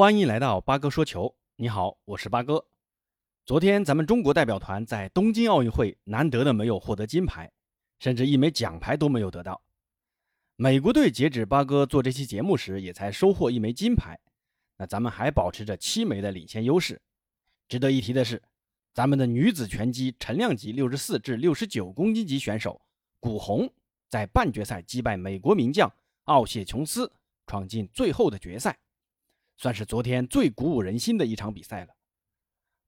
欢迎来到八哥说球。你好，我是八哥。昨天咱们中国代表团在东京奥运会难得的没有获得金牌，甚至一枚奖牌都没有得到。美国队截止八哥做这期节目时也才收获一枚金牌，那咱们还保持着七枚的领先优势。值得一提的是，咱们的女子拳击陈量级六十四至六十九公斤级选手古红在半决赛击败美国名将奥谢琼斯，闯进最后的决赛。算是昨天最鼓舞人心的一场比赛了。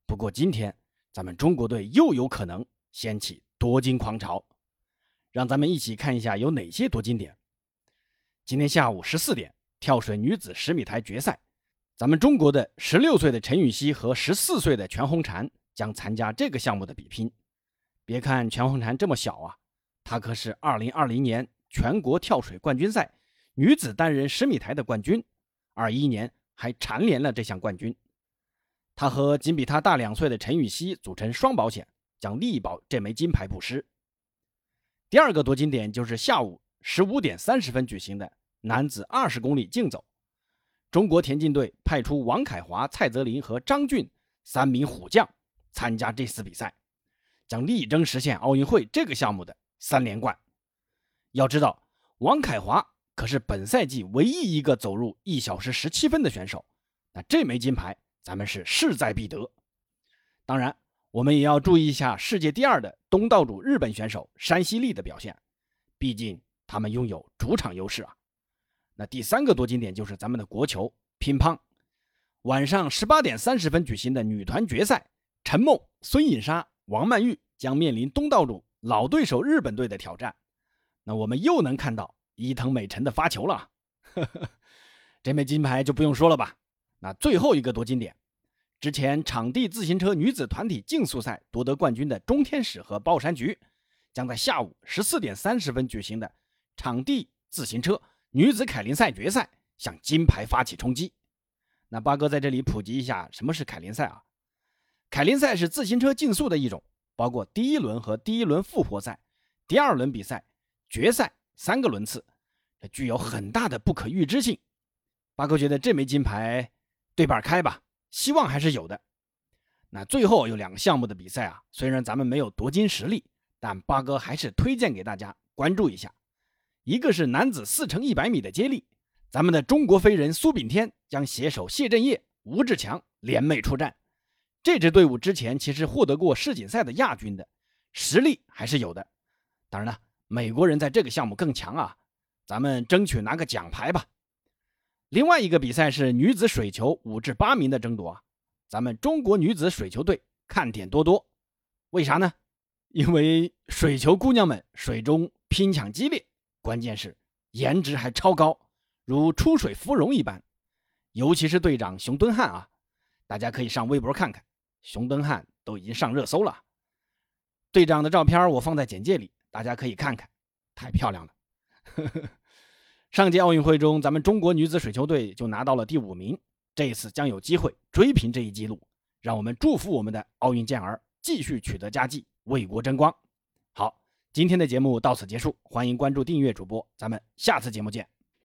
不过今天咱们中国队又有可能掀起夺金狂潮，让咱们一起看一下有哪些夺金点。今天下午十四点，跳水女子十米台决赛，咱们中国的十六岁的陈芋汐和十四岁的全红婵将参加这个项目的比拼。别看全红婵这么小啊，她可是二零二零年全国跳水冠军赛女子单人十米台的冠军，二一年。还蝉联了这项冠军，他和仅比他大两岁的陈芋汐组成双保险，将力保这枚金牌不失。第二个夺金点就是下午十五点三十分举行的男子二十公里竞走，中国田径队派出王凯华、蔡泽林和张俊三名虎将参加这次比赛，将力争实现奥运会这个项目的三连冠。要知道，王凯华。可是本赛季唯一一个走入一小时十七分的选手，那这枚金牌咱们是势在必得。当然，我们也要注意一下世界第二的东道主日本选手山西利的表现，毕竟他们拥有主场优势啊。那第三个夺金点就是咱们的国球乒乓，晚上十八点三十分举行的女团决赛，陈梦、孙颖莎、王曼玉将面临东道主老对手日本队的挑战。那我们又能看到。伊藤美诚的发球了，这枚金牌就不用说了吧。那最后一个夺金点，之前场地自行车女子团体竞速赛夺得冠军的中天使和鲍山菊，将在下午十四点三十分举行的场地自行车女子凯林赛决赛向金牌发起冲击。那八哥在这里普及一下，什么是凯林赛啊？凯林赛是自行车竞速的一种，包括第一轮和第一轮复活赛、第二轮比赛、决赛。三个轮次，具有很大的不可预知性。八哥觉得这枚金牌对半开吧，希望还是有的。那最后有两个项目的比赛啊，虽然咱们没有夺金实力，但八哥还是推荐给大家关注一下。一个是男子四乘一百米的接力，咱们的中国飞人苏炳添将携手谢震业、吴志强联袂出战。这支队伍之前其实获得过世锦赛的亚军的实力还是有的。当然了。美国人在这个项目更强啊，咱们争取拿个奖牌吧。另外一个比赛是女子水球五至八名的争夺啊，咱们中国女子水球队看点多多。为啥呢？因为水球姑娘们水中拼抢激烈，关键是颜值还超高，如出水芙蓉一般。尤其是队长熊敦汉啊，大家可以上微博看看，熊敦汉都已经上热搜了。队长的照片我放在简介里。大家可以看看，太漂亮了。上届奥运会中，咱们中国女子水球队就拿到了第五名，这一次将有机会追平这一记录。让我们祝福我们的奥运健儿继续取得佳绩，为国争光。好，今天的节目到此结束，欢迎关注订阅主播，咱们下次节目见。